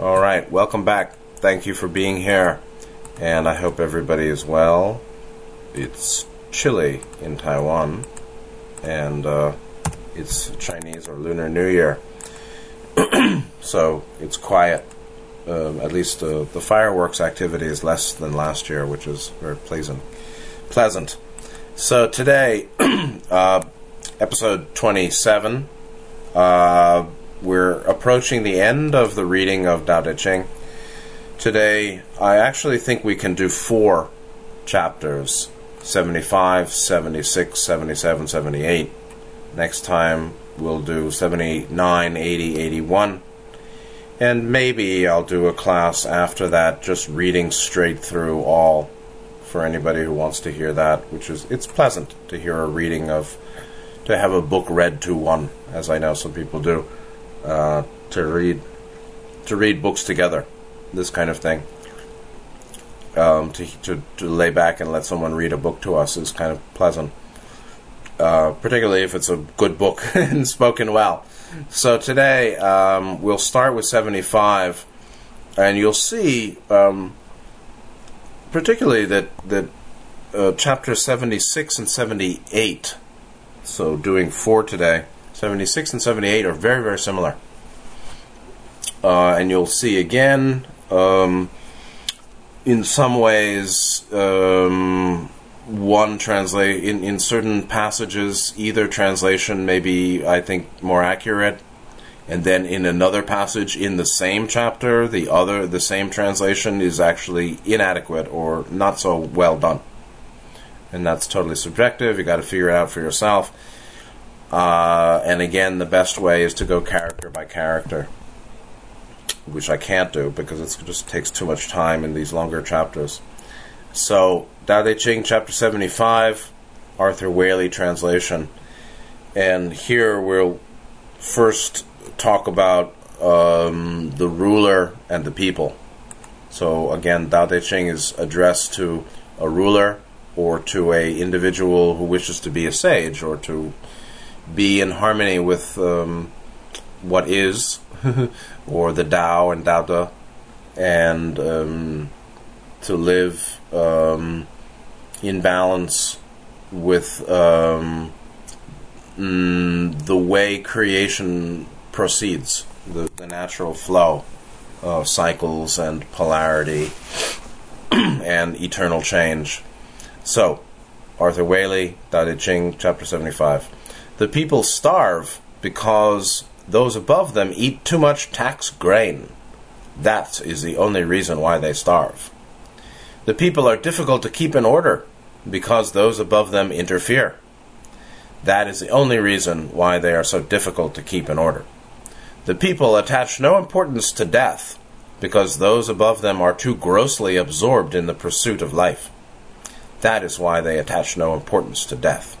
All right, welcome back. Thank you for being here, and I hope everybody is well. It's chilly in Taiwan, and uh, it's Chinese or Lunar New Year, so it's quiet. Um, at least uh, the fireworks activity is less than last year, which is very pleasant. Pleasant. So today, uh, episode twenty-seven. Uh, we're approaching the end of the reading of Tao Te Ching. Today, I actually think we can do four chapters 75, 76, 77, 78. Next time, we'll do 79, 80, 81. And maybe I'll do a class after that, just reading straight through all for anybody who wants to hear that, which is, it's pleasant to hear a reading of, to have a book read to one, as I know some people do uh, to read to read books together, this kind of thing. Um, to, to to lay back and let someone read a book to us is kind of pleasant, uh, particularly if it's a good book and spoken well. So today um, we'll start with seventy five, and you'll see, um, particularly that that uh, chapter seventy six and seventy eight. So doing four today 76 and 78 are very, very similar. Uh, and you'll see again, um, in some ways, um, one translate in, in certain passages, either translation may be, I think, more accurate, and then in another passage in the same chapter, the other, the same translation is actually inadequate or not so well done. And that's totally subjective. You got to figure it out for yourself. Uh, and again, the best way is to go character by character, which I can't do because it just takes too much time in these longer chapters. So, Tao Te Ching, chapter 75, Arthur Waley translation. And here we'll first talk about um, the ruler and the people. So, again, Tao Te Ching is addressed to a ruler or to a individual who wishes to be a sage or to be in harmony with um, what is, or the Tao and Te, and um, to live um, in balance with um, mm, the way creation proceeds, the, the natural flow of cycles and polarity and eternal change. So, Arthur Waley, Tao Te Ching, chapter 75. The people starve because those above them eat too much tax grain. That is the only reason why they starve. The people are difficult to keep in order because those above them interfere. That is the only reason why they are so difficult to keep in order. The people attach no importance to death because those above them are too grossly absorbed in the pursuit of life. That is why they attach no importance to death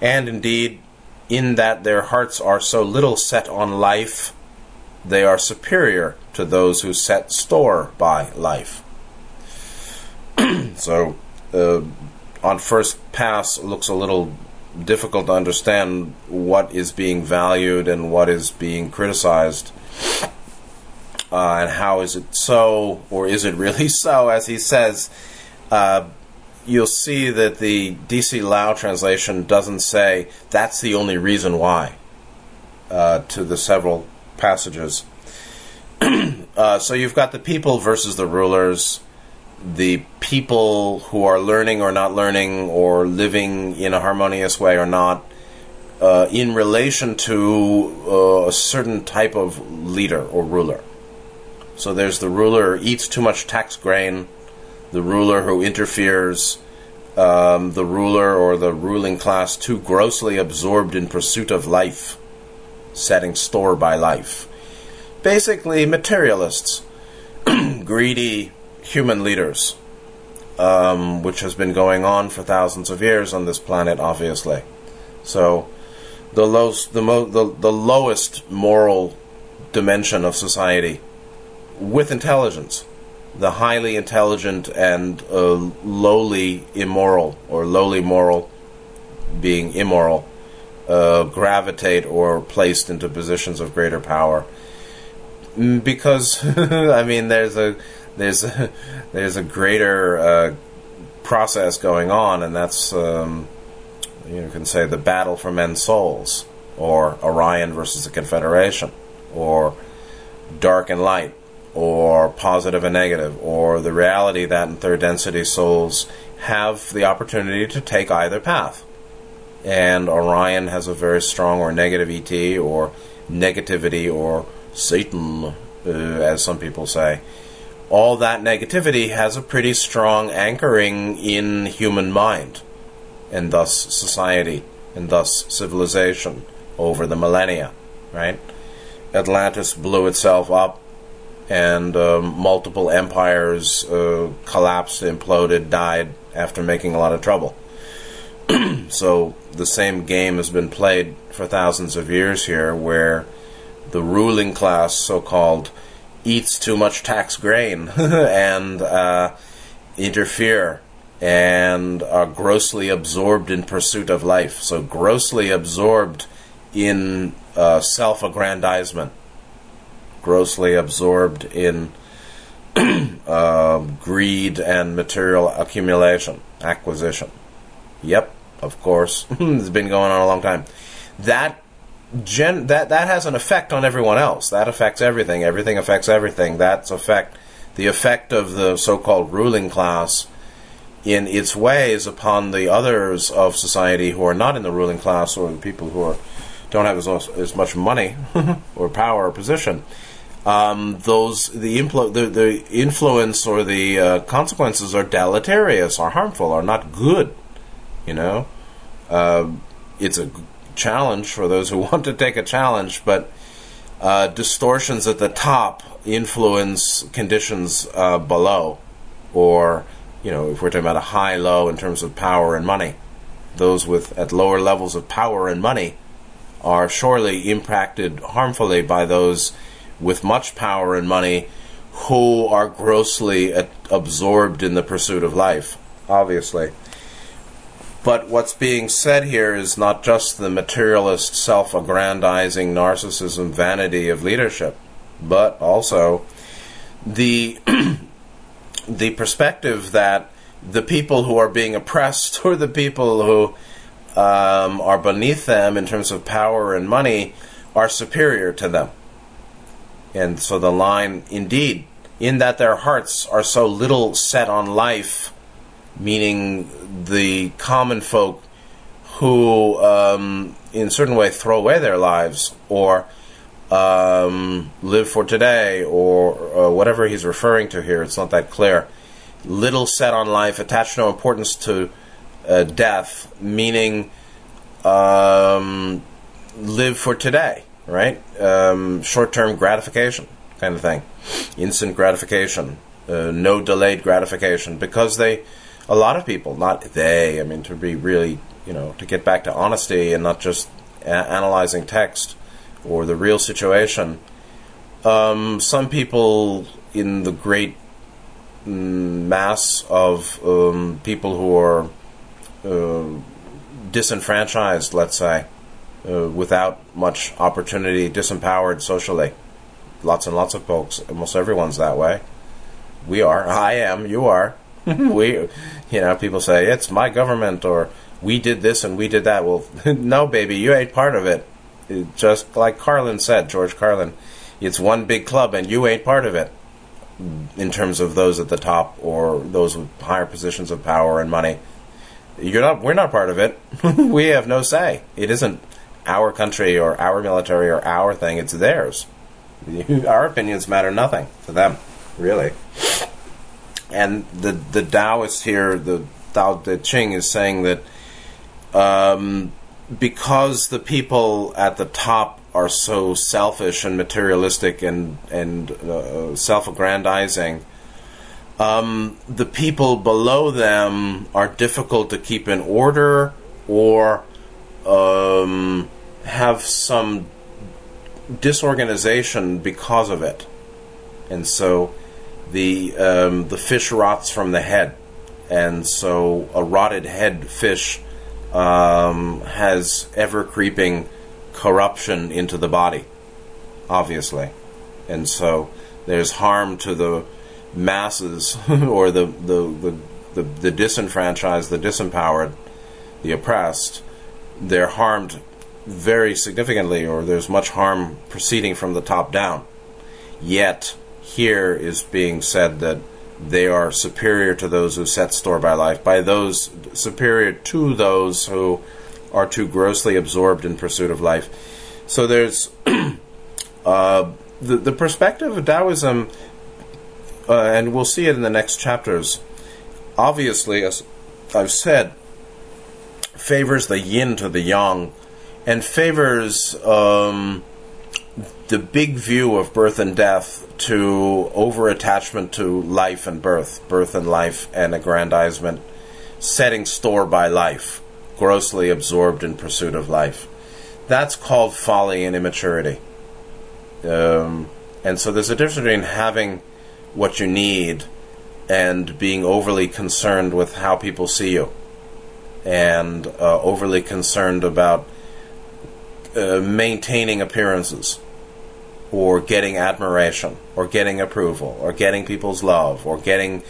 and indeed, in that their hearts are so little set on life, they are superior to those who set store by life. so, uh, on first pass, looks a little difficult to understand what is being valued and what is being criticized. Uh, and how is it so, or is it really so, as he says? Uh, you'll see that the DC Lau translation doesn't say that's the only reason why uh, to the several passages. uh, so you've got the people versus the rulers, the people who are learning or not learning, or living in a harmonious way or not, uh, in relation to uh, a certain type of leader or ruler. So there's the ruler eats too much tax grain the ruler who interferes, um, the ruler or the ruling class too grossly absorbed in pursuit of life, setting store by life. Basically, materialists, greedy human leaders, um, which has been going on for thousands of years on this planet, obviously. So, the, lowest, the, mo- the, the lowest moral dimension of society with intelligence the highly intelligent and uh, lowly immoral or lowly moral being immoral uh, gravitate or placed into positions of greater power. Mm, because I mean, there's a there's a, there's a greater uh, process going on, and that's um, you can say the battle for men's souls, or Orion versus the Confederation, or dark and light, or positive and negative, or the reality that in third density souls have the opportunity to take either path. And Orion has a very strong or negative ET, or negativity, or Satan, uh, as some people say. All that negativity has a pretty strong anchoring in human mind, and thus society, and thus civilization over the millennia, right? Atlantis blew itself up, and um, multiple empires uh, collapsed, imploded, died after making a lot of trouble. so the same game has been played for thousands of years here, where the ruling class, so called, eats too much tax grain and uh, interfere and are grossly absorbed in pursuit of life. So, grossly absorbed in uh, self aggrandizement, grossly absorbed in uh, greed and material accumulation, acquisition. Yep, of course. it's been going on a long time. That gen- that that has an effect on everyone else. That affects everything. Everything affects everything. That's effect the effect of the so-called ruling class in its ways upon the others of society who are not in the ruling class or the people who are don't have as, as much money or power or position. Um, those the, impl- the, the influence or the uh, consequences are deleterious, are harmful, are not good. You know, uh, it's a challenge for those who want to take a challenge, but uh, distortions at the top influence conditions uh, below, or you know, if we're talking about a high low in terms of power and money, those with at lower levels of power and money are surely impacted harmfully by those with much power and money who are grossly absorbed in the pursuit of life, obviously. But what's being said here is not just the materialist, self aggrandizing narcissism, vanity of leadership, but also the, the perspective that the people who are being oppressed or the people who um, are beneath them in terms of power and money are superior to them. And so the line, indeed, in that their hearts are so little set on life meaning the common folk who, um, in a certain way, throw away their lives or um, live for today or uh, whatever he's referring to here. It's not that clear. Little set on life, attach no importance to uh, death, meaning um, live for today, right? Um, Short term gratification kind of thing, instant gratification, uh, no delayed gratification, because they a lot of people, not they, I mean, to be really, you know, to get back to honesty and not just a- analyzing text or the real situation. Um, some people in the great mass of um, people who are uh, disenfranchised, let's say, uh, without much opportunity, disempowered socially. Lots and lots of folks, almost everyone's that way. We are. I am. You are. we, you know, people say it's my government or we did this and we did that. Well, no, baby, you ain't part of it. it. Just like Carlin said, George Carlin, it's one big club and you ain't part of it. In terms of those at the top or those with higher positions of power and money, you're not. We're not part of it. we have no say. It isn't our country or our military or our thing. It's theirs. Our opinions matter nothing to them, really and the the Taoist here, the Tao Te Ching, is saying that um, because the people at the top are so selfish and materialistic and and uh, self-aggrandizing, um, the people below them are difficult to keep in order or um, have some disorganization because of it, and so the um, the fish rots from the head, and so a rotted head fish um, has ever creeping corruption into the body, obviously, and so there's harm to the masses or the the, the the the disenfranchised, the disempowered, the oppressed. They're harmed very significantly, or there's much harm proceeding from the top down. Yet here is being said that they are superior to those who set store by life, by those superior to those who are too grossly absorbed in pursuit of life. So there's uh, the the perspective of Taoism, uh, and we'll see it in the next chapters. Obviously, as I've said, favors the yin to the yang, and favors um, the big view of birth and death to over attachment to life and birth, birth and life and aggrandizement, setting store by life, grossly absorbed in pursuit of life. That's called folly and immaturity. Um, and so there's a difference between having what you need and being overly concerned with how people see you and uh, overly concerned about uh, maintaining appearances or getting admiration or getting approval or getting people's love or getting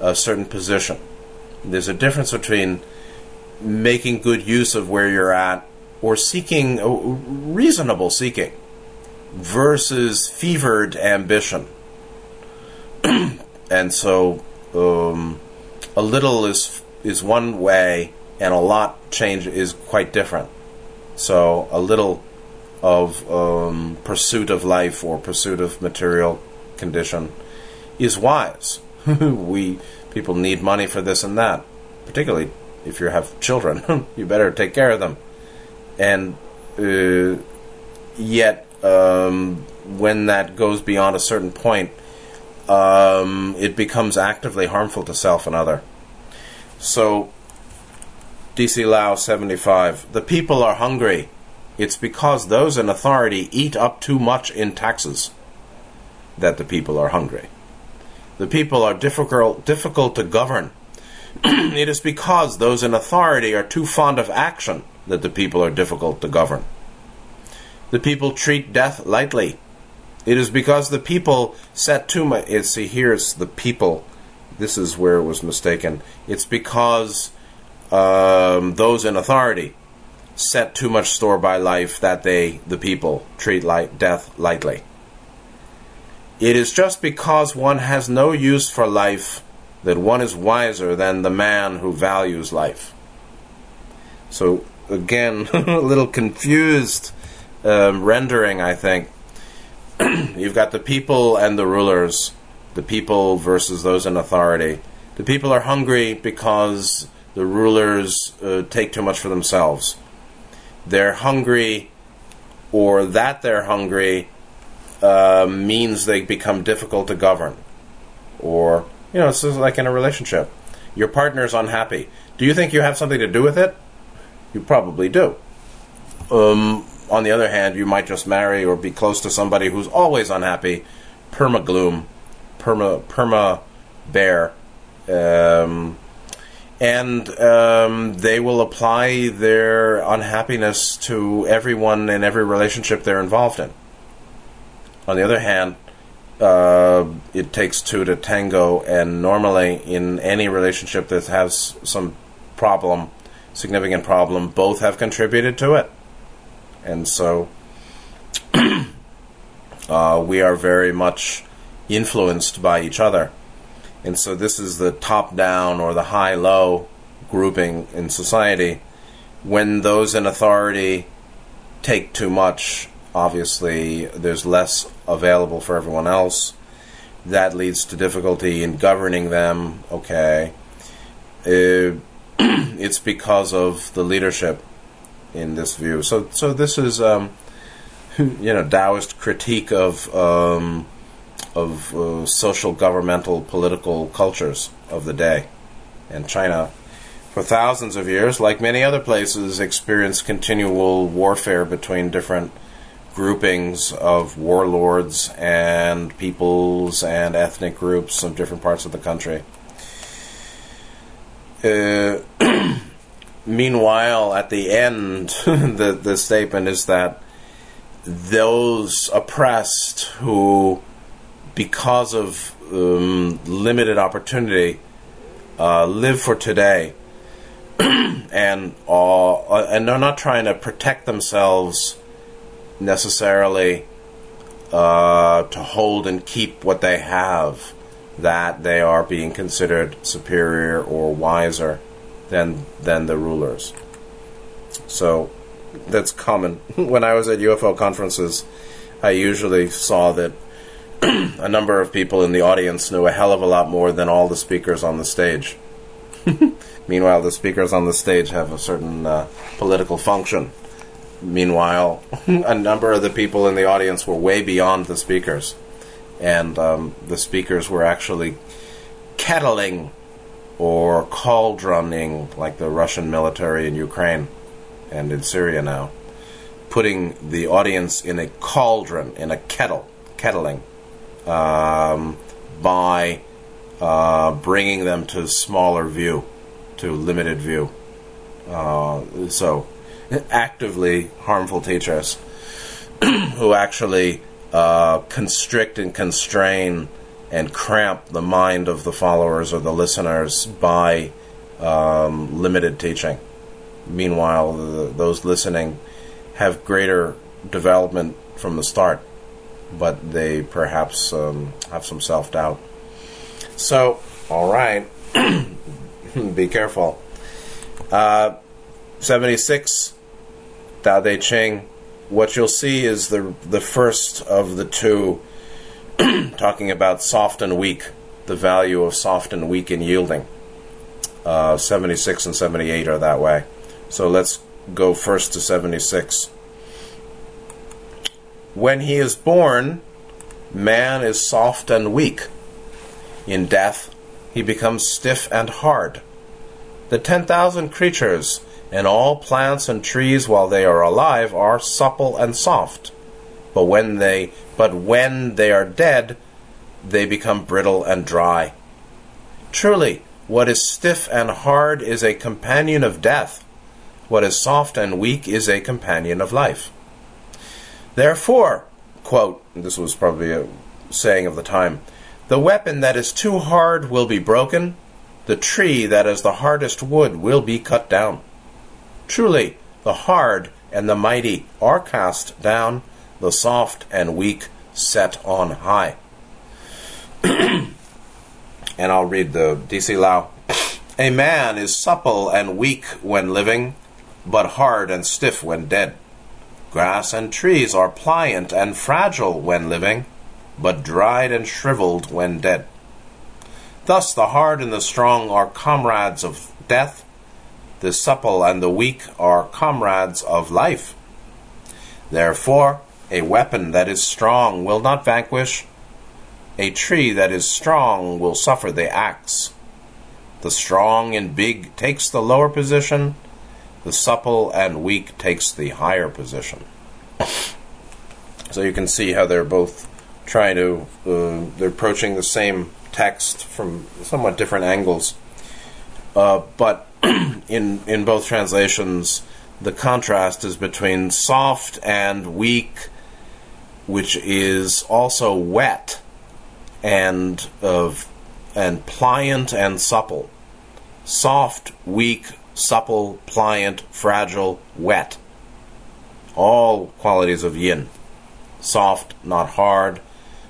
a certain position. There's a difference between making good use of where you're at or seeking uh, reasonable seeking versus fevered ambition. and so um, a little is is one way and a lot change is quite different. So a little of um, pursuit of life or pursuit of material condition is wise. we people need money for this and that, particularly if you have children. you better take care of them, and uh, yet um, when that goes beyond a certain point, um, it becomes actively harmful to self and other. So, DC Lau 75. The people are hungry it's because those in authority eat up too much in taxes that the people are hungry. The people are difficult, difficult to govern. it is because those in authority are too fond of action that the people are difficult to govern. The people treat death lightly. It is because the people set too much. See, here's the people. This is where it was mistaken. It's because um, those in authority set too much store by life that they, the people, treat like death lightly. It is just because one has no use for life that one is wiser than the man who values life. So, again, a little confused um, rendering, I think. You've got the people and the rulers, the people versus those in authority. The people are hungry because the rulers uh, take too much for themselves they're hungry or that they're hungry uh, means they become difficult to govern. Or, you know, it's like in a relationship. Your partner's unhappy. Do you think you have something to do with it? You probably do. Um, on the other hand, you might just marry or be close to somebody who's always unhappy, perma gloom, perma perma bear, um, and um, they will apply their unhappiness to everyone in every relationship they're involved in. On the other hand, uh, it takes two to tango, and normally in any relationship that has some problem, significant problem, both have contributed to it. And so uh, we are very much influenced by each other. And so this is the top down or the high low grouping in society. When those in authority take too much, obviously there's less available for everyone else. That leads to difficulty in governing them. Okay. Uh, it's because of the leadership in this view. So, so this is, um, you know, Taoist critique of um, of uh, social, governmental, political cultures of the day. And China, for thousands of years, like many other places, experienced continual warfare between different groupings of warlords and peoples and ethnic groups of different parts of the country. Uh, meanwhile, at the end, the, the statement is that those oppressed who, because of um, limited opportunity, uh, live for today, and uh, and they're not trying to protect themselves necessarily uh, to hold and keep what they have, that they are being considered superior or wiser than than the rulers. So that's common. when I was at UFO conferences, I usually saw that a number of people in the audience knew a hell of a lot more than all the speakers on the stage. Meanwhile, the speakers on the stage have a certain uh, political function. Meanwhile, a number of the people in the audience were way beyond the speakers. And um, the speakers were actually kettling or cauldroning, like the Russian military in Ukraine and in Syria now, putting the audience in a cauldron, in a kettle, kettling, um, by uh, bringing them to smaller view, to limited view. Uh, so, actively harmful teachers who actually uh, constrict and constrain and cramp the mind of the followers or the listeners by um, limited teaching. Meanwhile, the, those listening have greater development from the start, but they perhaps um, have some self doubt. So, all right, be careful. Uh, 76, Tao Te Ching. What you'll see is the the first of the two talking about soft and weak, the value of soft and weak in yielding. Uh, 76 and 78 are that way. So let's go first to 76. When he is born, man is soft and weak. In death, he becomes stiff and hard. The 10,000 creatures and all plants and trees while they are alive are supple and soft. But when they but when they are dead, they become brittle and dry. Truly, what is stiff and hard is a companion of death. What is soft and weak is a companion of life. Therefore, quote, this was probably a saying of the time, the weapon that is too hard will be broken, the tree that is the hardest wood will be cut down. Truly, the hard and the mighty are cast down, the soft and weak set on high. and I'll read the DC Lau. A man is supple and weak when living, but hard and stiff when dead. Grass and trees are pliant and fragile when living, but dried and shriveled when dead. Thus the hard and the strong are comrades of death, the supple and the weak are comrades of life. Therefore, a weapon that is strong will not vanquish, a tree that is strong will suffer the axe. The strong and big takes the lower position, the supple and weak takes the higher position. So you can see how they're both trying to, uh, they're approaching the same text from somewhat different angles. Uh, but in, in both translations, the contrast is between soft and weak, which is also wet, and of and pliant and supple. Soft, weak, supple, pliant, fragile, wet. All qualities of yin. Soft, not hard,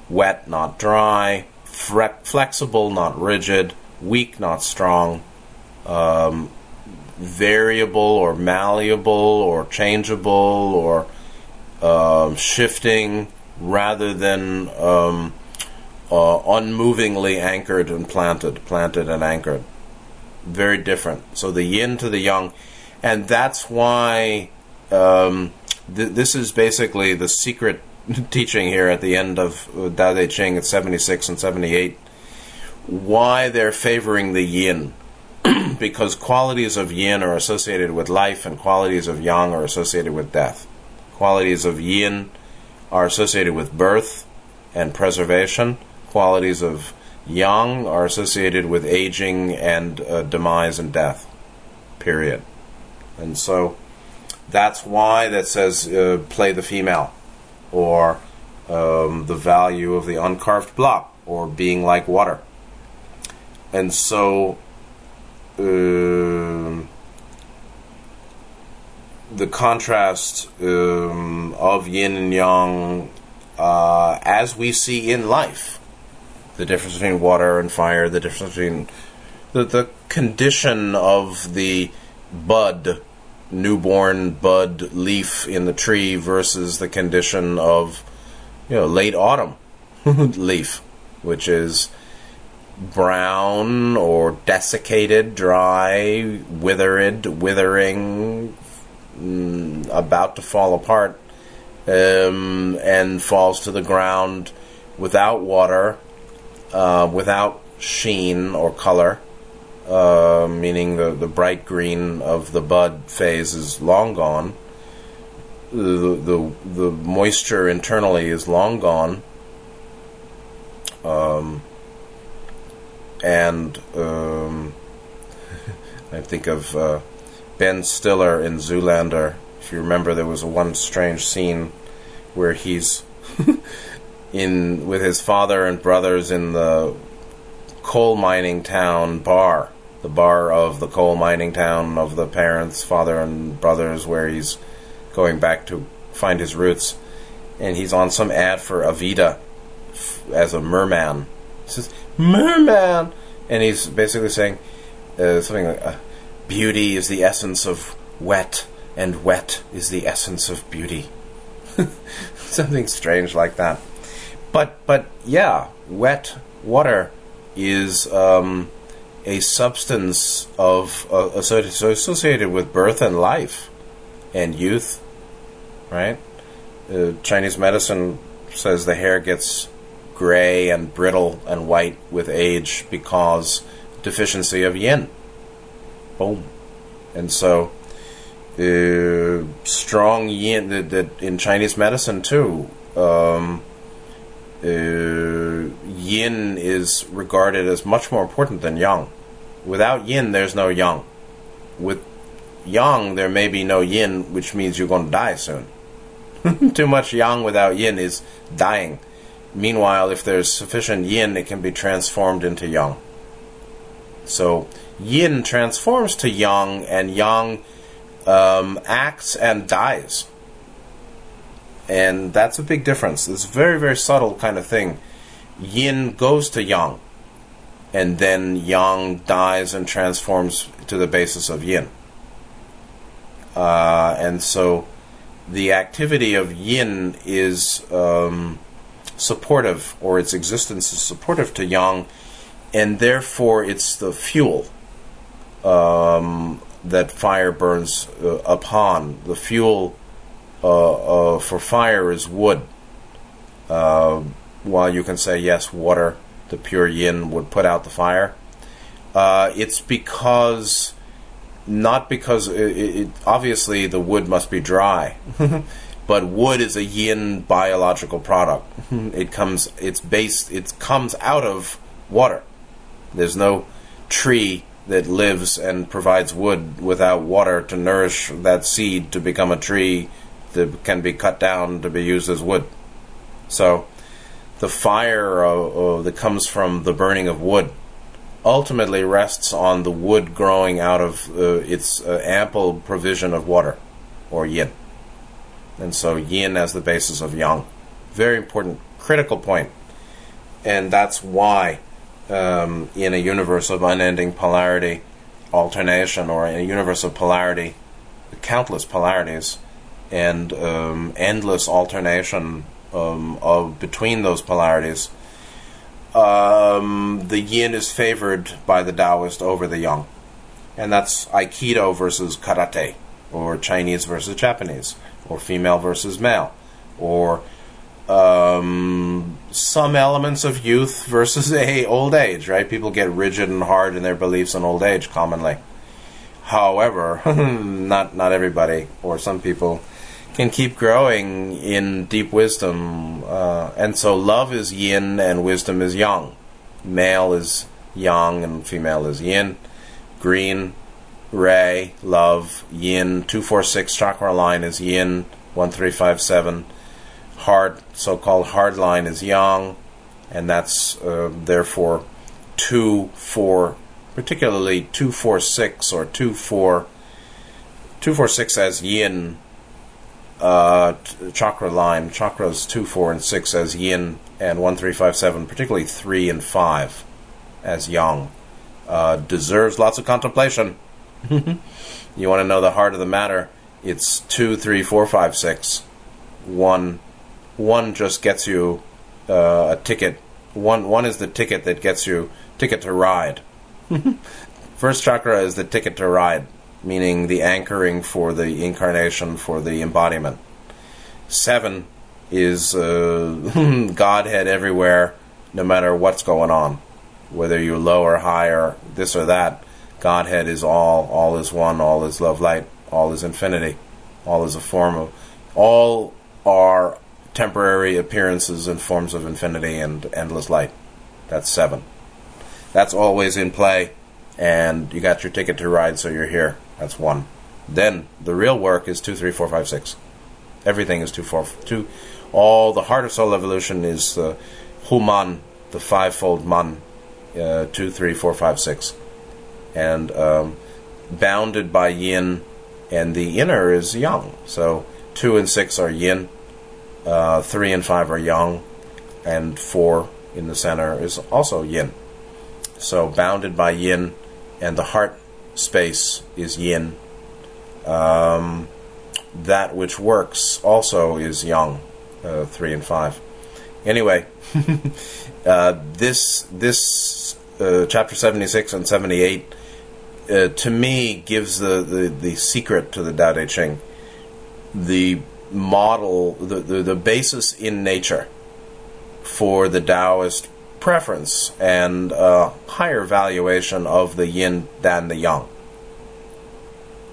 wet, not dry, fre- flexible, not rigid, weak, not strong, um, variable or malleable or changeable or um, shifting rather than um, uh, unmovingly anchored and planted, planted and anchored very different. So the yin to the yang, and that's why um, th- this is basically the secret teaching here at the end of Tao Te Ching at 76 and 78. Why they're favoring the yin. because qualities of yin are associated with life and qualities of yang are associated with death. Qualities of yin are associated with birth and preservation. Qualities of Yang are associated with aging and uh, demise and death. Period. And so that's why that says uh, play the female. or um, the value of the uncarved block, or being like water. And so, um, the contrast um, of yin and yang, uh, as we see in life, the difference between water and fire, the difference between the, the condition of the bud, newborn bud leaf in the tree versus the condition of, you know, late autumn leaf, which is brown or desiccated, dry, withered, withering, mm, about to fall apart, um, and falls to the ground without water, uh, without sheen or color, uh, meaning the, the bright green of the bud phase is long gone. The, the, the moisture internally is long gone. Um, and um, I think of uh, Ben Stiller in Zoolander. If you remember, there was one strange scene where he's in with his father and brothers in the coal mining town bar, the bar of the coal mining town of the parents, father and brothers, where he's going back to find his roots, and he's on some ad for Avita as a merman. He says, "Merman," and he's basically saying uh, something like, uh, "Beauty is the essence of wet, and wet is the essence of beauty." something strange like that. But but yeah, wet water is um, a substance of uh, associated with birth and life and youth, right? Uh, Chinese medicine says the hair gets gray and brittle and white with age because deficiency of yin. Boom, and so uh, strong yin that, that in Chinese medicine too. Um, uh, yin is regarded as much more important than yang. Without yin, there's no yang. With yang, there may be no yin, which means you're going to die soon. Too much yang without yin is dying. Meanwhile, if there's sufficient yin, it can be transformed into yang. So, yin transforms to yang, and yang um, acts and dies and that's a big difference. It's a very, very subtle kind of thing. Yin goes to Yang, and then Yang dies and transforms to the basis of Yin. Uh, and so the activity of Yin is um, supportive, or its existence is supportive to Yang, and therefore it's the fuel um, that fire burns uh, upon. The fuel uh, uh, for fire is wood. Uh, while you can say yes, water, the pure yin would put out the fire. Uh, it's because not because it, it, obviously the wood must be dry, but wood is a yin biological product. it comes it's based it comes out of water. There's no tree that lives and provides wood without water to nourish that seed to become a tree that can be cut down to be used as wood. So, the fire uh, uh, that comes from the burning of wood ultimately rests on the wood growing out of uh, its uh, ample provision of water, or yin. And so, yin as the basis of yang. Very important, critical point. And that's why, um, in a universe of unending polarity, alternation, or in a universe of polarity, countless polarities, and um, endless alternation um, of between those polarities, um, the yin is favored by the Taoist over the yang, and that's Aikido versus karate, or Chinese versus Japanese, or female versus male, or um, some elements of youth versus a old age. Right? People get rigid and hard in their beliefs in old age commonly. However, not not everybody, or some people can keep growing in deep wisdom. Uh, and so love is yin and wisdom is yang. Male is yang and female is yin. Green, ray, love, yin. 246 chakra line is yin. 1357. hard, so-called hard line is yang, and that's uh, therefore two, four, particularly two, four, six, or two, four, two, four, six as yin uh, chakra line. Chakras two, four, and six as yin, and one, three, five, seven, particularly three and five as yang. Uh, deserves lots of contemplation. you want to know the heart of the matter? It's two, three, four, five, six. One, one just gets you uh, a ticket. One, one is the ticket that gets you ticket to ride. First chakra is the ticket to ride, meaning the anchoring for the incarnation, for the embodiment. Seven is uh, Godhead everywhere, no matter what's going on, whether you're low or high or this or that. Godhead is all, all is one, all is love light, all is infinity, all is a form of, all are temporary appearances and forms of infinity and endless light. That's seven. That's always in play, and you got your ticket to ride, so you're here. That's one. Then the real work is two, three, four, five, six. Everything is two, four, two. All the heart of soul evolution is the Human, the fivefold Man, uh, two, three, four, five, six, and um, bounded by Yin, and the inner is Yang. So two and six are Yin, uh, three and five are Yang, and four in the center is also Yin. So bounded by yin, and the heart space is yin. Um, that which works also is yang, uh, three and five. Anyway, uh, this this uh, chapter seventy six and seventy eight uh, to me gives the, the, the secret to the Tao Te Ching, the model, the, the, the basis in nature for the Taoist preference and a higher valuation of the yin than the yang.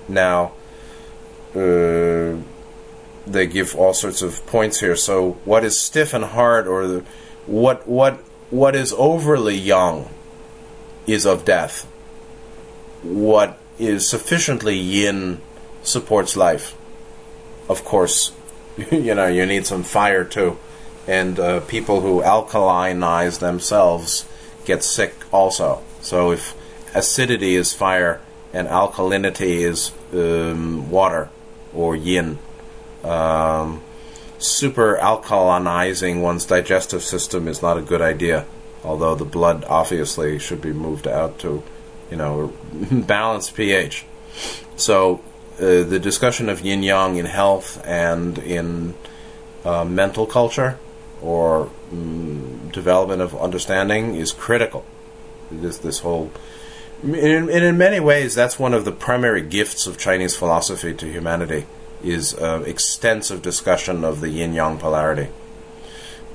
Now, uh, they give all sorts of points here. So, what is stiff and hard, or the, what what what is overly yang, is of death. What is sufficiently yin supports life. Of course, you know you need some fire too and uh, people who alkalinize themselves get sick also. So if acidity is fire and alkalinity is um, water or yin, um, super alkalinizing one's digestive system is not a good idea. Although the blood obviously should be moved out to, you know, balanced pH. So uh, the discussion of yin yang in health and in uh, mental culture or um, development of understanding is critical. This this whole, and in, in many ways, that's one of the primary gifts of Chinese philosophy to humanity is uh, extensive discussion of the yin yang polarity.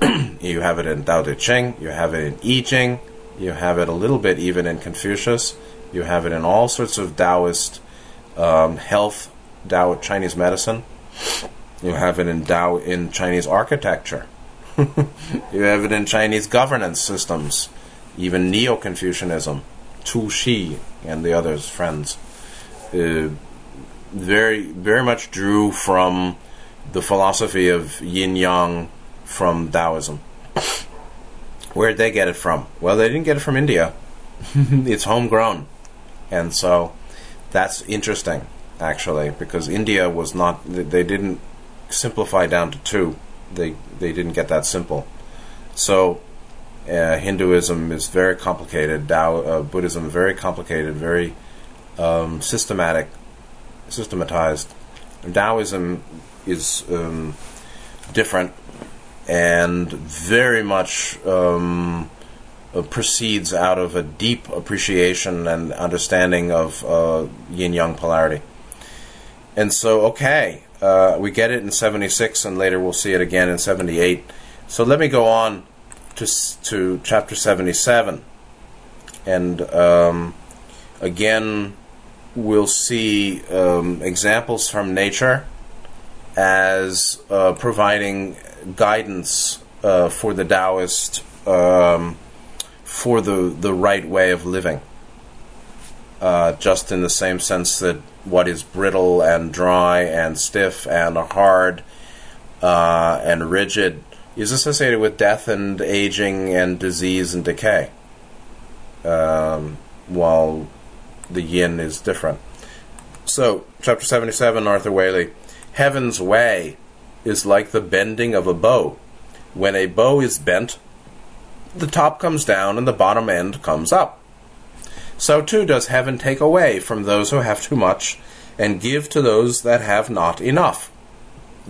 you have it in Tao Te Ching, you have it in I Ching, you have it a little bit even in Confucius, you have it in all sorts of Taoist um, health, Tao Chinese medicine. You have it in Tao in Chinese architecture. you have it in Chinese governance systems, even Neo Confucianism, Zhu Xi and the others, friends. Uh, very, very much drew from the philosophy of yin yang from Taoism. Where'd they get it from? Well, they didn't get it from India. it's homegrown. And so that's interesting, actually, because India was not, they didn't simplify down to two they they didn't get that simple. So uh, Hinduism is very complicated. Tao uh, Buddhism very complicated, very um, systematic, systematized. Taoism is um, different and very much um, uh, proceeds out of a deep appreciation and understanding of uh, yin yang polarity. And so, okay, uh, we get it in 76, and later we'll see it again in 78. So let me go on to, to chapter 77. And um, again, we'll see um, examples from nature as uh, providing guidance uh, for the Taoist um, for the, the right way of living. Uh, just in the same sense that what is brittle and dry and stiff and hard uh, and rigid is associated with death and aging and disease and decay, um, while the yin is different. So, chapter 77, Arthur Waley Heaven's way is like the bending of a bow. When a bow is bent, the top comes down and the bottom end comes up. So too does heaven take away from those who have too much and give to those that have not enough.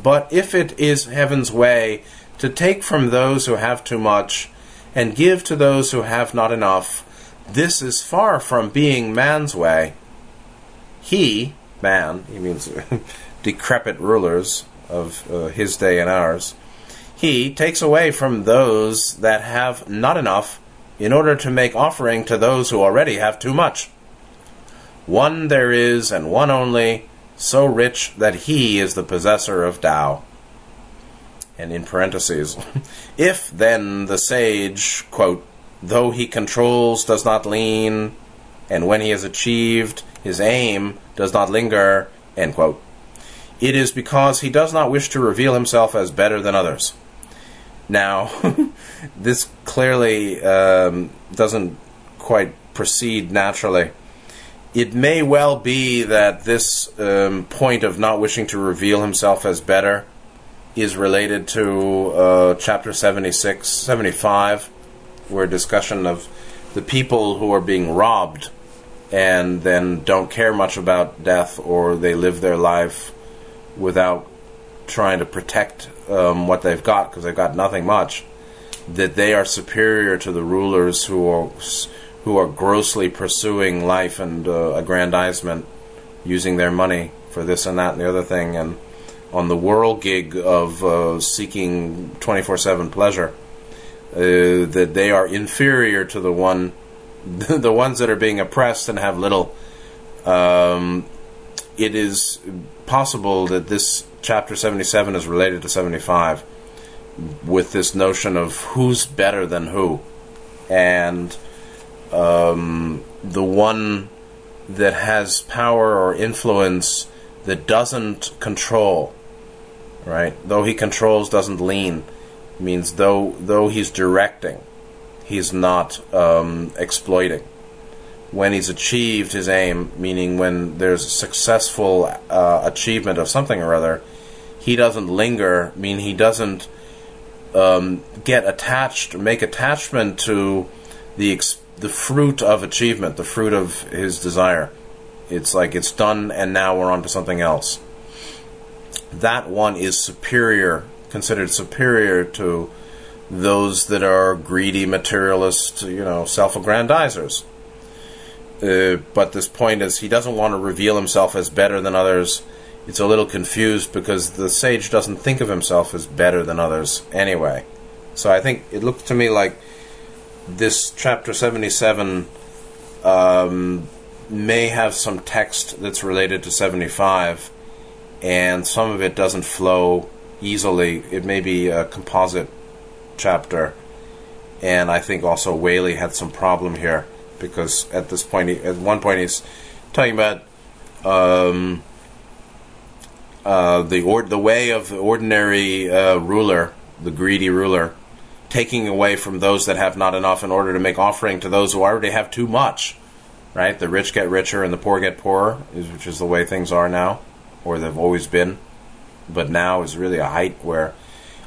But if it is heaven's way to take from those who have too much and give to those who have not enough, this is far from being man's way. He, man, he means decrepit rulers of uh, his day and ours, he takes away from those that have not enough in order to make offering to those who already have too much. One there is, and one only, so rich that he is the possessor of Tao. And in parentheses, if then the sage, quote, though he controls, does not lean, and when he has achieved his aim, does not linger, end quote, it is because he does not wish to reveal himself as better than others. Now, this clearly um, doesn't quite proceed naturally. It may well be that this um, point of not wishing to reveal himself as better is related to uh, chapter 76, 75, where discussion of the people who are being robbed and then don't care much about death or they live their life without trying to protect um, what they've got because they've got nothing much, that they are superior to the rulers who are who are grossly pursuing life and uh, aggrandizement, using their money for this and that and the other thing, and on the whirligig of uh, seeking 24/7 pleasure, uh, that they are inferior to the one, the ones that are being oppressed and have little. Um, it is possible that this chapter 77 is related to 75 with this notion of who's better than who. And um, the one that has power or influence that doesn't control, right? Though he controls, doesn't lean, means though though he's directing, he's not um, exploiting when he's achieved his aim, meaning when there's a successful uh, achievement of something or other, he doesn't linger, mean he doesn't um, get attached, make attachment to the ex- the fruit of achievement, the fruit of his desire. It's like it's done, and now we're on to something else. That one is superior, considered superior to those that are greedy, materialist, you know, self-aggrandizers uh, but this point is he doesn't want to reveal himself as better than others. It's a little confused because the sage doesn't think of himself as better than others anyway. So I think it looked to me like this chapter 77 um, may have some text that's related to 75, and some of it doesn't flow easily. It may be a composite chapter, and I think also Waley had some problem here because at this point, he, at one point, he's talking about um, uh, the or, the way of the ordinary uh, ruler, the greedy ruler, taking away from those that have not enough in order to make offering to those who already have too much. Right, the rich get richer and the poor get poorer, which is the way things are now, or they've always been. But now is really a height where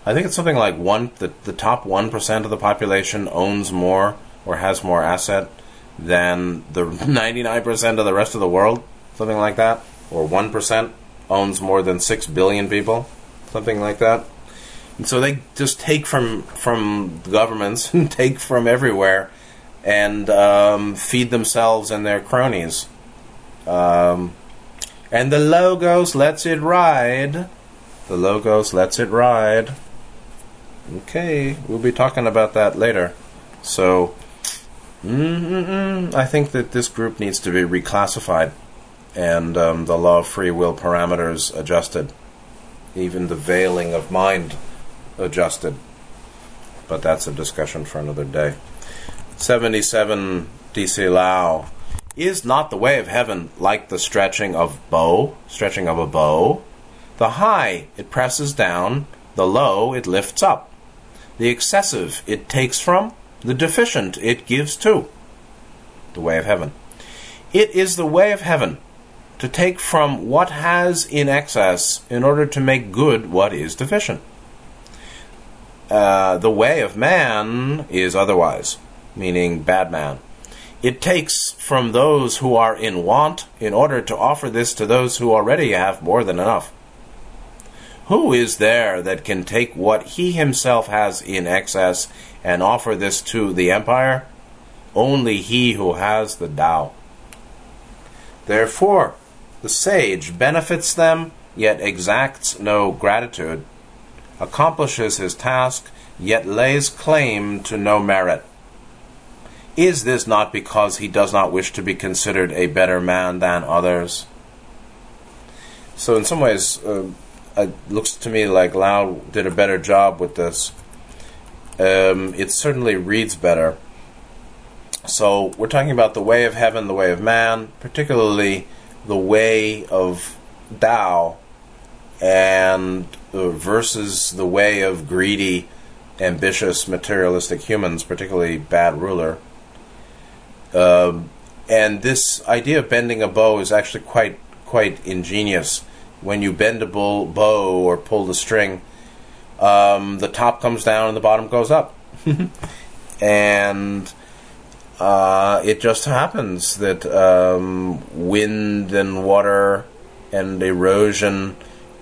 I think it's something like one the, the top one percent of the population owns more or has more asset than the 99% of the rest of the world, something like that, or 1% owns more than 6 billion people, something like that. And so they just take from from governments and take from everywhere and um, feed themselves and their cronies. Um, and the Logos lets it ride. The Logos lets it ride. Okay, we'll be talking about that later. So I think that this group needs to be reclassified and um, the law of free will parameters adjusted, even the veiling of mind adjusted. But that's a discussion for another day. 77 DC Lau. Is not the way of heaven like the stretching of bow, stretching of a bow? The high it presses down, The low it lifts up. The excessive it takes from. The deficient it gives to. The way of heaven. It is the way of heaven to take from what has in excess in order to make good what is deficient. Uh, the way of man is otherwise, meaning bad man. It takes from those who are in want in order to offer this to those who already have more than enough. Who is there that can take what he himself has in excess and offer this to the empire? Only he who has the Tao. Therefore, the sage benefits them, yet exacts no gratitude, accomplishes his task, yet lays claim to no merit. Is this not because he does not wish to be considered a better man than others? So, in some ways, uh, it looks to me like Lau did a better job with this. Um, it certainly reads better. So, we're talking about the way of heaven, the way of man, particularly the way of Tao, and uh, versus the way of greedy, ambitious, materialistic humans, particularly bad ruler. Um, and this idea of bending a bow is actually quite quite ingenious. When you bend a bow or pull the string, um, the top comes down and the bottom goes up, and uh, it just happens that um, wind and water and erosion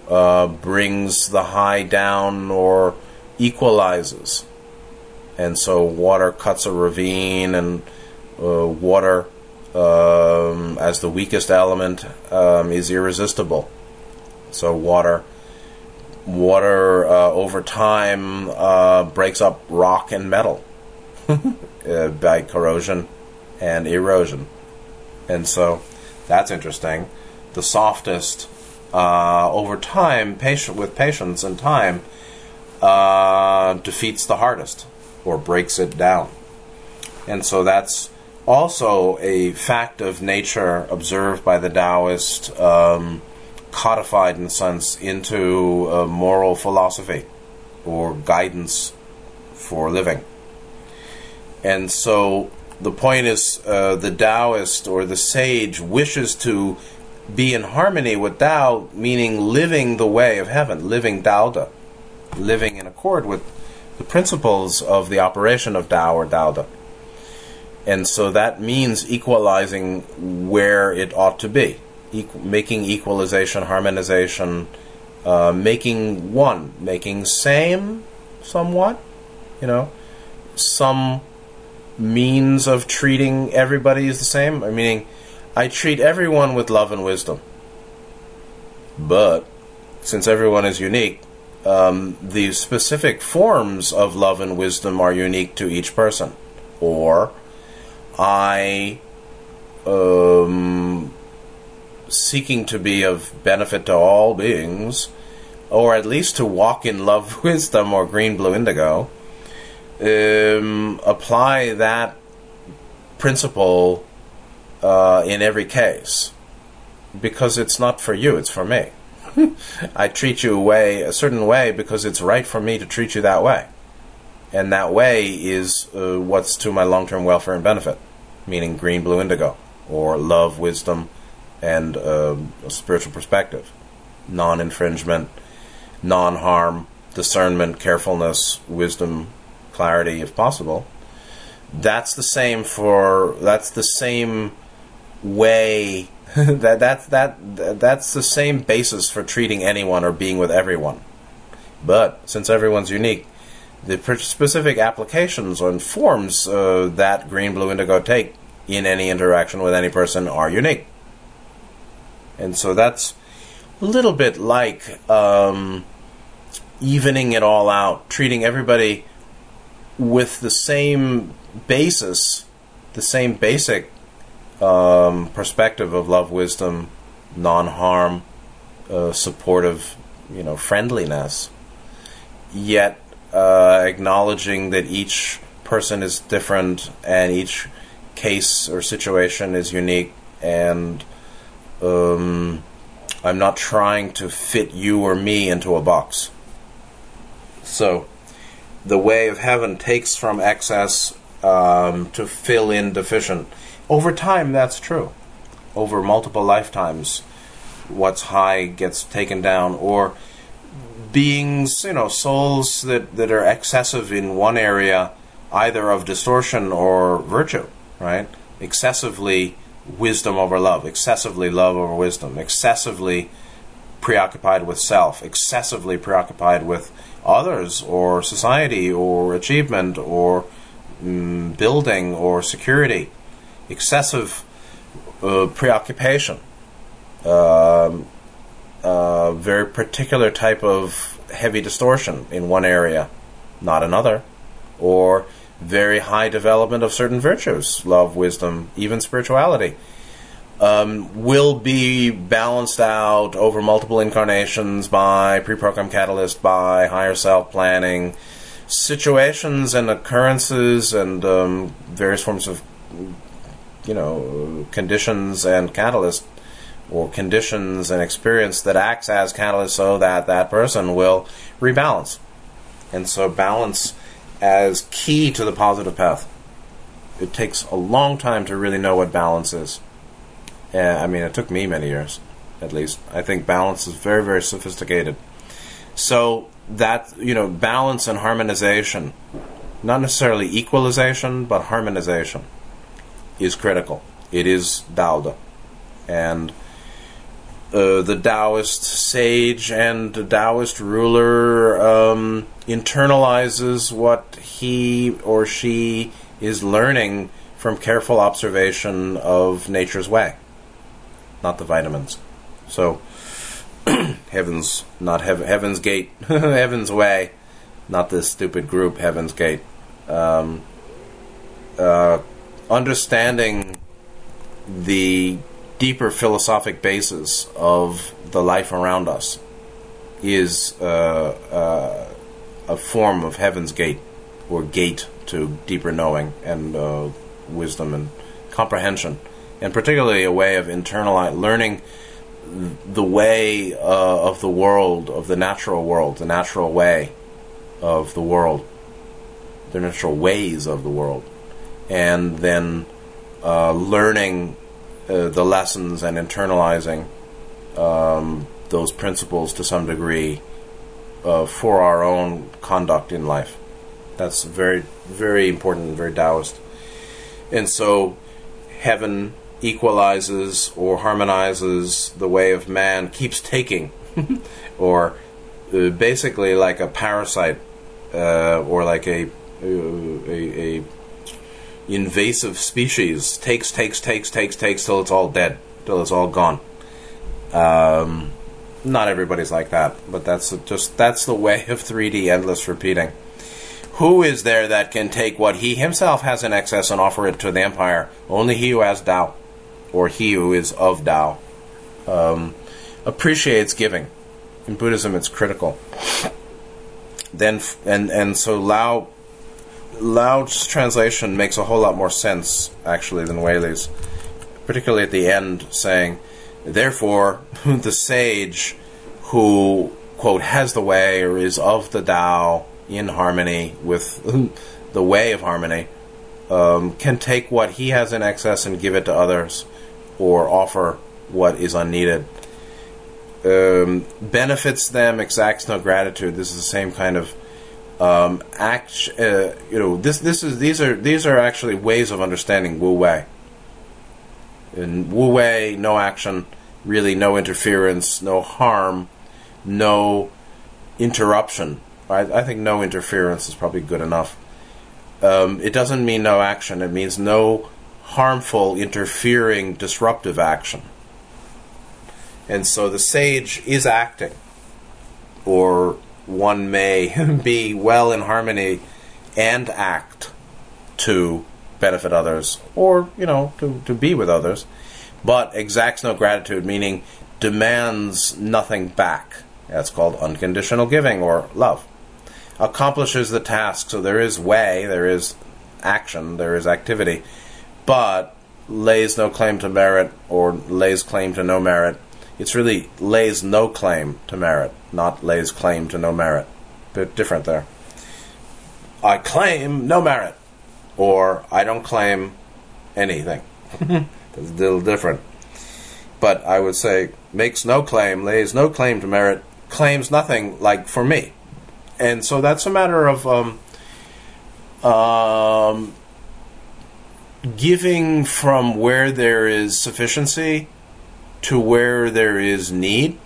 uh, brings the high down or equalizes, and so water cuts a ravine and uh, water um, as the weakest element um, is irresistible. So water, water uh, over time uh, breaks up rock and metal uh, by corrosion and erosion, and so that's interesting. The softest uh, over time, patient with patience and time, uh, defeats the hardest or breaks it down, and so that's also a fact of nature observed by the Taoist, um, codified in a sense into a moral philosophy or guidance for living. And so the point is uh, the Taoist or the sage wishes to be in harmony with Tao, meaning living the way of heaven, living Taoda, living in accord with the principles of the operation of Tao or Taoda. And so that means equalizing where it ought to be, making equalization, harmonization, uh, making one, making same somewhat, you know, some means of treating everybody is the same. I meaning, I treat everyone with love and wisdom, but since everyone is unique, um, the specific forms of love and wisdom are unique to each person, or I um, seeking to be of benefit to all beings, or at least to walk in love, wisdom, or green, blue, indigo, um, apply that principle uh, in every case because it's not for you, it's for me. I treat you a way, a certain way, because it's right for me to treat you that way. And that way is uh, what's to my long term welfare and benefit meaning green, blue, indigo, or love, wisdom, and uh, a spiritual perspective. Non infringement, non harm, discernment, carefulness, wisdom, clarity, if possible. That's the same for. That's the same way. that that's that that's the same basis for treating anyone or being with everyone. But since everyone's unique, the specific applications and forms uh, that green, blue, indigo take in any interaction with any person are unique. And so that's a little bit like um, evening it all out, treating everybody with the same basis, the same basic um, perspective of love, wisdom, non harm, uh, supportive, you know, friendliness, yet uh, acknowledging that each person is different and each case or situation is unique, and um, I'm not trying to fit you or me into a box. So, the way of heaven takes from excess um, to fill in deficient. Over time, that's true. Over multiple lifetimes, what's high gets taken down, or beings, you know, souls that, that are excessive in one area, either of distortion or virtue, right? Excessively wisdom over love, excessively love over wisdom, excessively preoccupied with self, excessively preoccupied with others or society or achievement or mm, building or security, excessive uh, preoccupation. Um, a very particular type of heavy distortion in one area, not another, or very high development of certain virtues, love, wisdom, even spirituality, um, will be balanced out over multiple incarnations by pre-programmed catalyst, by higher self planning, situations and occurrences, and um, various forms of, you know, conditions and catalyst or conditions and experience that acts as catalyst so that that person will rebalance. And so balance as key to the positive path. It takes a long time to really know what balance is. Uh, I mean, it took me many years, at least. I think balance is very, very sophisticated. So that you know, balance and harmonization, not necessarily equalization, but harmonization, is critical. It is Dao, and uh, the Taoist sage and the Taoist ruler um, internalizes what he or she is learning from careful observation of nature's way, not the vitamins. So, heaven's not heaven, heaven's gate, heaven's way, not this stupid group, heaven's gate. Um, uh, understanding the deeper philosophic basis of the life around us is uh, uh, a form of heaven's gate or gate to deeper knowing and uh, wisdom and comprehension, and particularly a way of internalizing, learning the way uh, of the world, of the natural world, the natural way of the world, the natural ways of the world, and then uh, learning uh, the lessons and internalizing um, those principles to some degree uh, for our own conduct in life. That's very, very important, very Taoist. And so, heaven equalizes or harmonizes the way of man, keeps taking, or uh, basically like a parasite, uh, or like a, uh, a, a invasive species takes, takes, takes, takes, takes till it's all dead, till it's all gone. Um, not everybody's like that, but that's just that's the way of 3D endless repeating. Who is there that can take what he himself has in excess and offer it to the empire? Only he who has Tao, or he who is of Tao, um, appreciates giving. In Buddhism, it's critical. Then and and so Lau Lau's translation makes a whole lot more sense, actually, than Waley's, Particularly at the end, saying, Therefore, the sage who, quote, has the way or is of the Tao in harmony with the way of harmony, um, can take what he has in excess and give it to others or offer what is unneeded. Um, benefits them, exacts no gratitude. This is the same kind of um, act, uh, you know, this this is these are these are actually ways of understanding Wu Wei. In Wu Wei, no action, really no interference, no harm, no interruption. I, I think no interference is probably good enough. Um, it doesn't mean no action. It means no harmful, interfering, disruptive action. And so the sage is acting, or one may be well in harmony and act to benefit others or, you know, to, to be with others, but exacts no gratitude, meaning demands nothing back. That's called unconditional giving or love. Accomplishes the task, so there is way, there is action, there is activity, but lays no claim to merit or lays claim to no merit it's really lays no claim to merit, not lays claim to no merit. bit different there. I claim no merit, or I don't claim anything. That's a little different. But I would say makes no claim, lays no claim to merit, claims nothing like for me. And so that's a matter of um, um, giving from where there is sufficiency to where there is need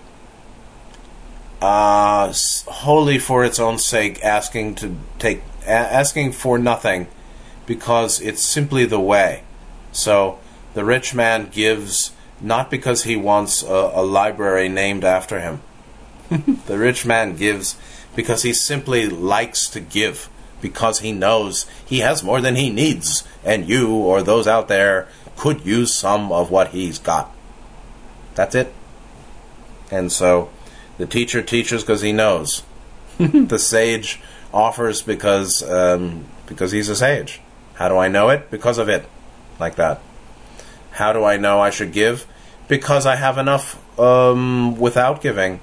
uh, wholly for its own sake, asking to take a- asking for nothing, because it's simply the way. So the rich man gives not because he wants a, a library named after him. the rich man gives because he simply likes to give, because he knows he has more than he needs, and you or those out there could use some of what he's got. That's it. And so the teacher teaches because he knows. the sage offers because um, because he's a sage. How do I know it? Because of it, like that. How do I know I should give? Because I have enough um, without giving.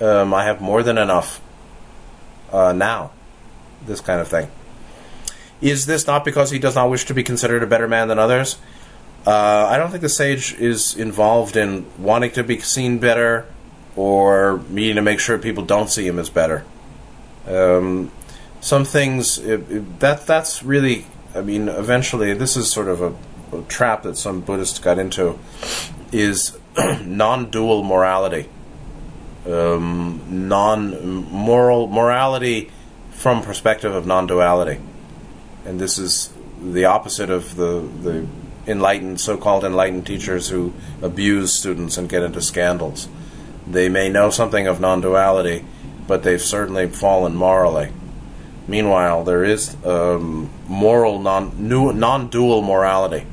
Um, I have more than enough uh, now. This kind of thing. Is this not because he does not wish to be considered a better man than others? Uh, I don't think the sage is involved in wanting to be seen better or needing to make sure people don't see him as better. Um, some things it, it, that that's really, I mean, eventually this is sort of a, a trap that some Buddhists got into, is non-dual morality, um, non-moral morality from perspective of non-duality, and this is the opposite of the the enlightened so-called enlightened teachers who abuse students and get into scandals. They may know something of non-duality, but they've certainly fallen morally. Meanwhile, there is um, moral non non-dual morality,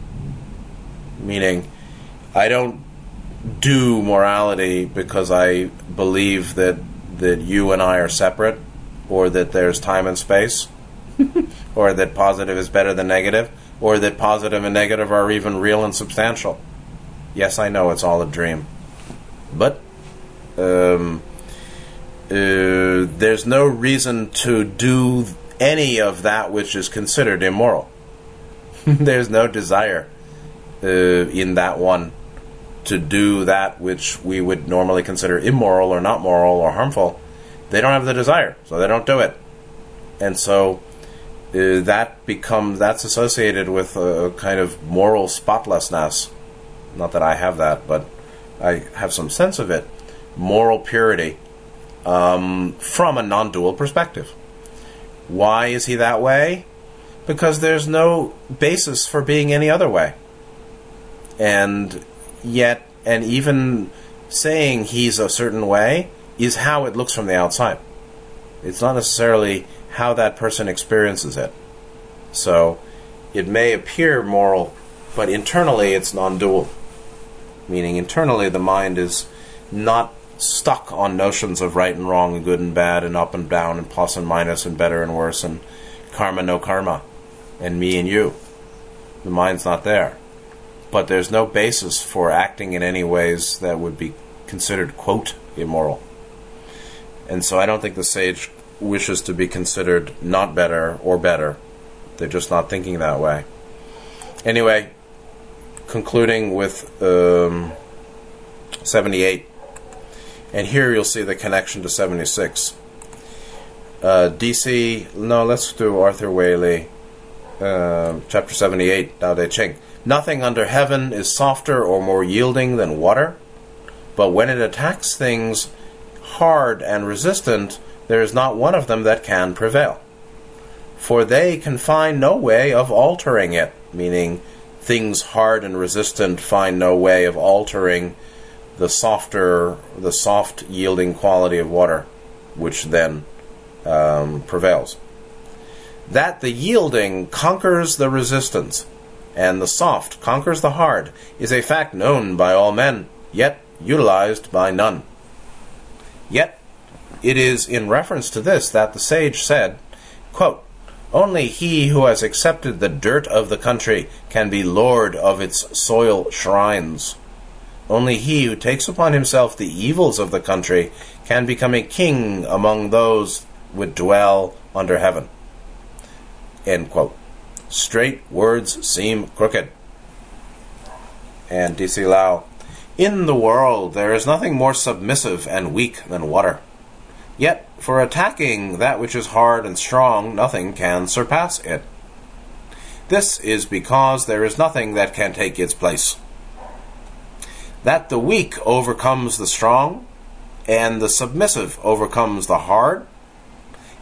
meaning I don't do morality because I believe that that you and I are separate, or that there's time and space, or that positive is better than negative, or that positive and negative are even real and substantial. Yes, I know it's all a dream, but um, uh, there's no reason to do any of that which is considered immoral. there's no desire uh, in that one to do that which we would normally consider immoral or not moral or harmful. They don't have the desire, so they don't do it. And so uh, that becomes that's associated with a kind of moral spotlessness. Not that I have that, but I have some sense of it moral purity um, from a non dual perspective. Why is he that way? Because there's no basis for being any other way. And yet, and even saying he's a certain way is how it looks from the outside. It's not necessarily how that person experiences it. So it may appear moral, but internally it's non dual. Meaning, internally the mind is not stuck on notions of right and wrong and good and bad and up and down and plus and minus and better and worse and karma no karma and me and you. The mind's not there. But there's no basis for acting in any ways that would be considered, quote, immoral. And so I don't think the sage wishes to be considered not better or better. They're just not thinking that way. Anyway, concluding with um, 78. And here you'll see the connection to 76. Uh, DC, no, let's do Arthur Waley, uh, chapter 78, Tao Te Ching. Nothing under heaven is softer or more yielding than water, but when it attacks things hard and resistant, there is not one of them that can prevail. For they can find no way of altering it, meaning things hard and resistant find no way of altering the softer, the soft yielding quality of water, which then um, prevails. That the yielding conquers the resistance, and the soft conquers the hard, is a fact known by all men, yet utilized by none. Yet it is in reference to this that the sage said, quote, Only he who has accepted the dirt of the country can be lord of its soil shrines. Only he who takes upon himself the evils of the country can become a king among those would dwell under heaven. End quote. Straight words seem crooked. And DC Lau, in the world there is nothing more submissive and weak than water. Yet, for attacking that which is hard and strong, nothing can surpass it. This is because there is nothing that can take its place. That the weak overcomes the strong, and the submissive overcomes the hard,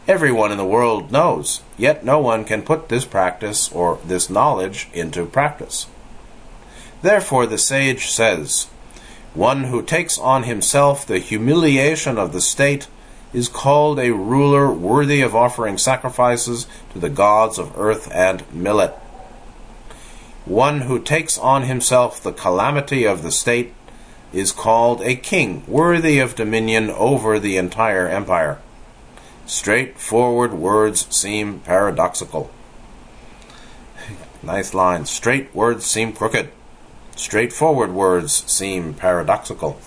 everyone in the world knows, yet no one can put this practice or this knowledge into practice. Therefore, the sage says, One who takes on himself the humiliation of the state is called a ruler worthy of offering sacrifices to the gods of earth and millet. One who takes on himself the calamity of the state is called a king worthy of dominion over the entire empire. Straightforward words seem paradoxical. Nice line. Straight words seem crooked. Straightforward words seem paradoxical.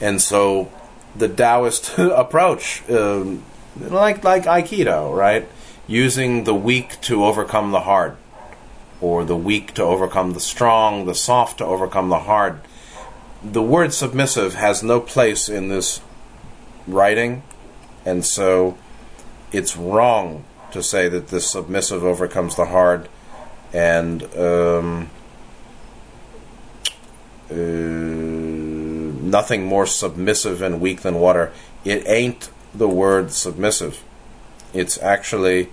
And so the Taoist approach, um, like like Aikido, right? Using the weak to overcome the hard, or the weak to overcome the strong, the soft to overcome the hard. The word submissive has no place in this writing, and so it's wrong to say that the submissive overcomes the hard, and um, uh, nothing more submissive and weak than water. It ain't the word submissive. It's actually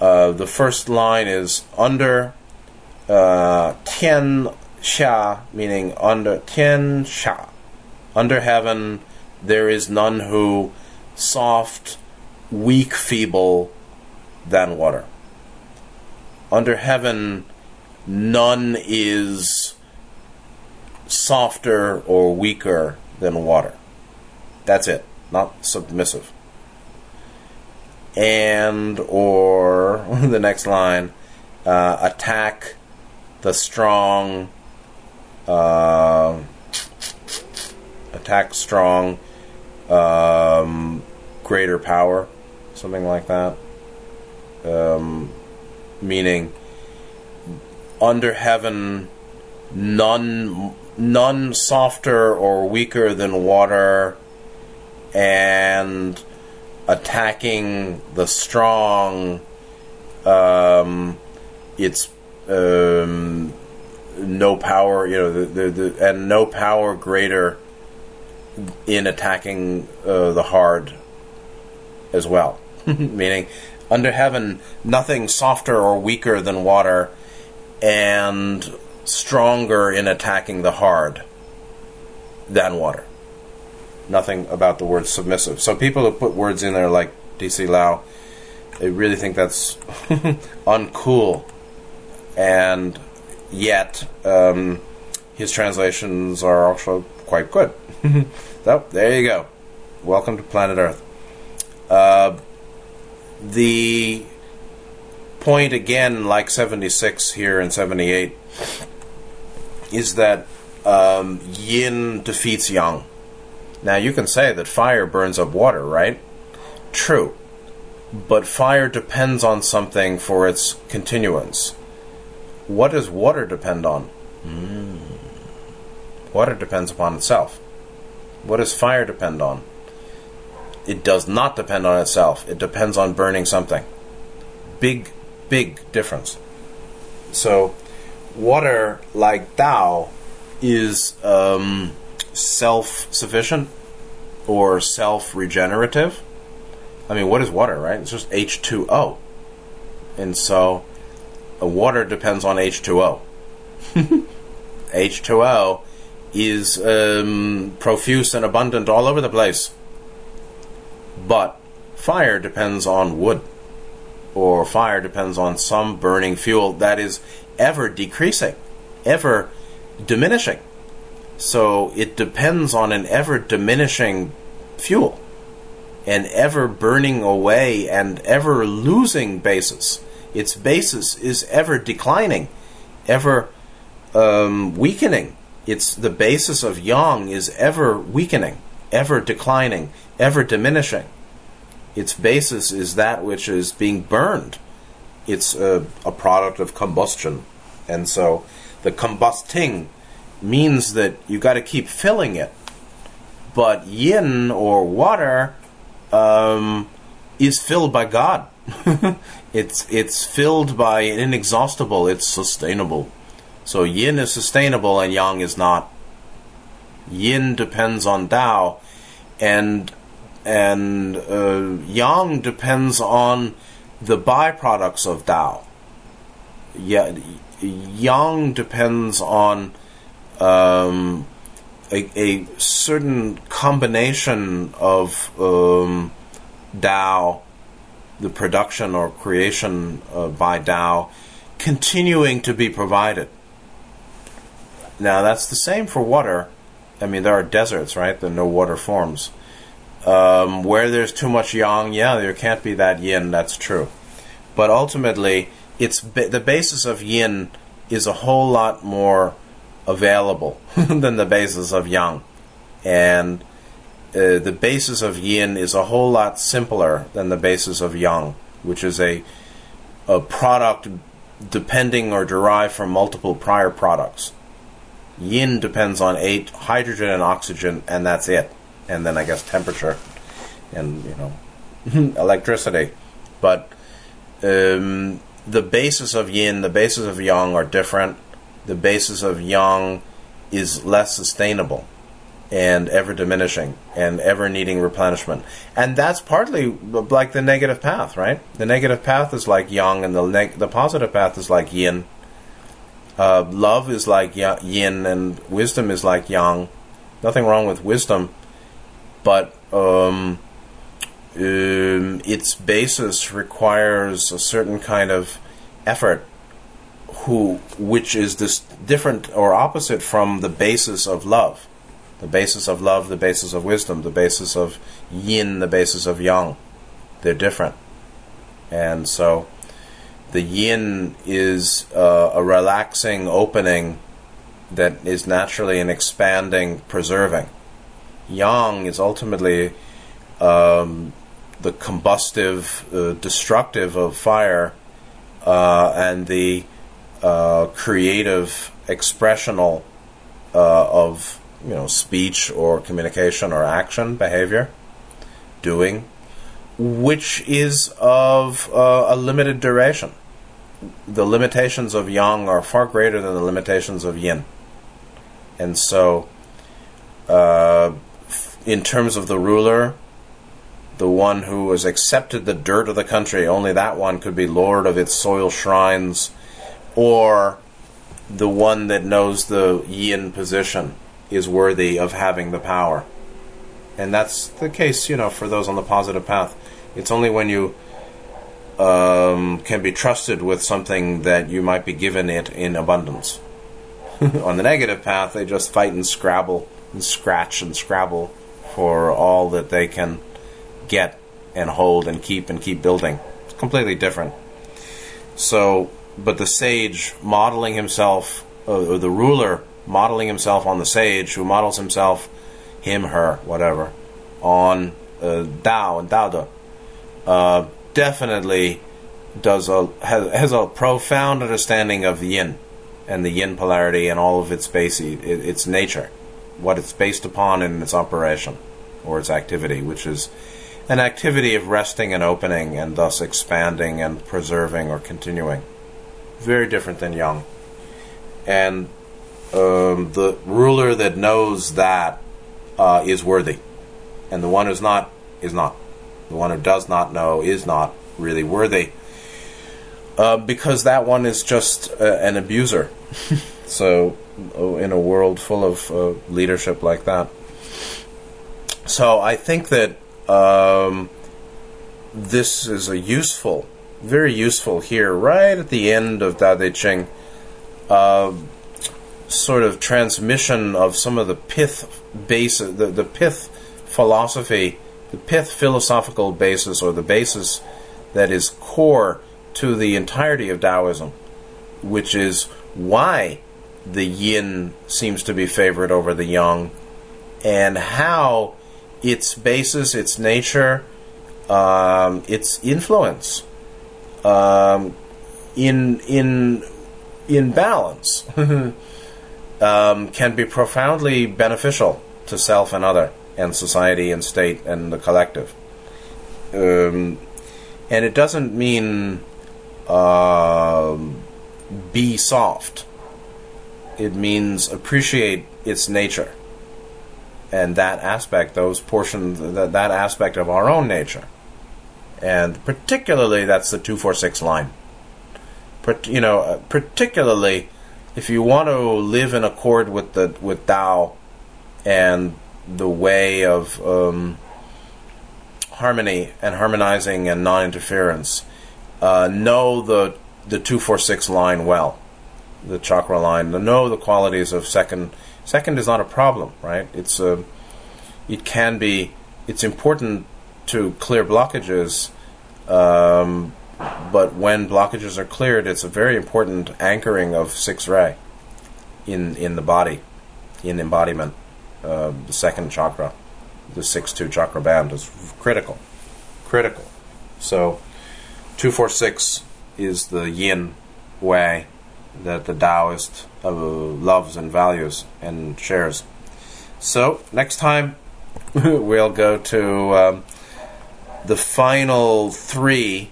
uh, the first line is under uh, tian xia, meaning under tian xia, under heaven there is none who soft, weak, feeble than water. Under heaven, none is softer or weaker than water. That's it, not submissive. And, or the next line, uh, attack the strong, uh, attack strong, um, greater power, something like that. Um, meaning, under heaven, none none softer or weaker than water, and attacking the strong. Um, it's um, no power, you know, the, the, the, and no power greater in attacking uh, the hard as well. Meaning, under heaven, nothing softer or weaker than water, and stronger in attacking the hard than water. Nothing about the word submissive. So people who put words in there like DC Lau, they really think that's uncool. And yet, um, his translations are also quite good. so, there you go. Welcome to planet Earth. Uh, the point again, like 76 here and 78, is that um, yin defeats yang. Now, you can say that fire burns up water, right? True. But fire depends on something for its continuance. What does water depend on? Mm. Water depends upon itself. What does fire depend on? It does not depend on itself. It depends on burning something. Big, big difference. So, water, like Tao, is um, self sufficient or self regenerative. I mean, what is water, right? It's just H2O. And so, water depends on H2O. H2O is um, profuse and abundant all over the place. But fire depends on wood, or fire depends on some burning fuel that is ever decreasing, ever diminishing. So it depends on an ever diminishing fuel, an ever burning away and ever losing basis. Its basis is ever declining, ever um, weakening. It's the basis of yang is ever weakening, ever declining, ever diminishing. Its basis is that which is being burned. It's a, a product of combustion. And so the combusting means that you got to keep filling it. But yin or water um, is filled by God. it's it's filled by an inexhaustible. It's sustainable. So yin is sustainable and yang is not. Yin depends on Tao, and and uh, yang depends on the byproducts of Tao. Yeah, yang depends on um, a, a, certain combination of um, Tao, the production or creation uh, by Tao, continuing to be provided. Now that's the same for water. I mean, there are deserts, right? There are no water forms. Um, where there's too much yang, yeah, there can't be that yin. That's true. But ultimately, it's ba- the basis of yin is a whole lot more available than the basis of yang, and uh, the basis of yin is a whole lot simpler than the basis of yang, which is a a product depending or derived from multiple prior products. Yin depends on eight hydrogen and oxygen, and that's it. And then I guess temperature and you know electricity. But um, the basis of yin, the basis of yang are different. The basis of yang is less sustainable and ever diminishing and ever needing replenishment. And that's partly like the negative path, right? The negative path is like yang, and the neg- the positive path is like yin. Uh, love is like yin, and wisdom is like yang. Nothing wrong with wisdom, but um, um, its basis requires a certain kind of effort, who which is this different or opposite from the basis of love, the basis of love, the basis of wisdom, the basis of yin, the basis of yang. They're different, and so the yin is uh, a relaxing opening that is naturally an expanding, preserving. Yang is ultimately um, the combustive, uh, destructive of fire, uh, and the uh, creative, expressional uh, of you know speech or communication or action, behavior, doing, which is of uh, a limited duration. The limitations of yang are far greater than the limitations of yin, and so. In terms of the ruler, the one who has accepted the dirt of the country, only that one could be lord of its soil shrines, or the one that knows the yin position is worthy of having the power. And that's the case, you know, for those on the positive path. It's only when you um, can be trusted with something that you might be given it in abundance. on the negative path, they just fight and scrabble and scratch and scrabble for all that they can get and hold and keep and keep building. It's completely different. So, but the sage modeling himself, or the ruler modeling himself on the sage, who models himself, him, her, whatever, on uh, Tao and Dao uh, definitely does a has, has, a profound understanding of the Yin and the Yin polarity and all of its basic its nature, what it's based upon in its operation or its activity, which is an activity of resting and opening and thus expanding and preserving or continuing. Very different than yang. And um, the ruler that knows that uh, is worthy, and the one who's not is not. The one who does not know is not really worthy, uh, because that one is just uh, an abuser. so, in a world full of uh, leadership like that, so I think that um, this is a useful, very useful here, right at the end of Tao Te Ching, uh, sort of transmission of some of the pith basis, the, the pith philosophy, the pith philosophical basis, or the basis that is core to the entirety of Taoism, which is why the yin seems to be favored over the yang, and how its basis, its nature, um, its influence um, in in in balance um, can be profoundly beneficial to self and other, and society and state and the collective. Um, and it doesn't mean um, be soft. It means appreciate its nature and that aspect, those portions, that, that aspect of our own nature. And particularly, that's the 246 line. But, you know, uh, particularly if you want to live in accord with the with Tao and the way of um, harmony and harmonizing and non-interference, uh, know the the 246 line well, the chakra line. Know the qualities of second Second is not a problem, right? It's a, uh, it can be. It's important to clear blockages, um, but when blockages are cleared, it's a very important anchoring of six ray in in the body, in embodiment. Uh, the second chakra, the six two chakra band is critical, critical. So, two four six is the yin way that the Taoist uh, loves and values and shares. So, next time we'll go to um, the final three,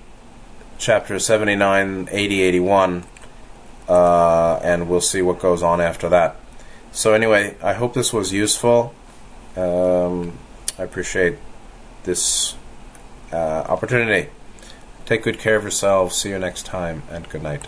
chapters 79, 80, 81, uh, and we'll see what goes on after that. So, anyway, I hope this was useful. Um, I appreciate this uh, opportunity. Take good care of yourselves. See you next time, and good night.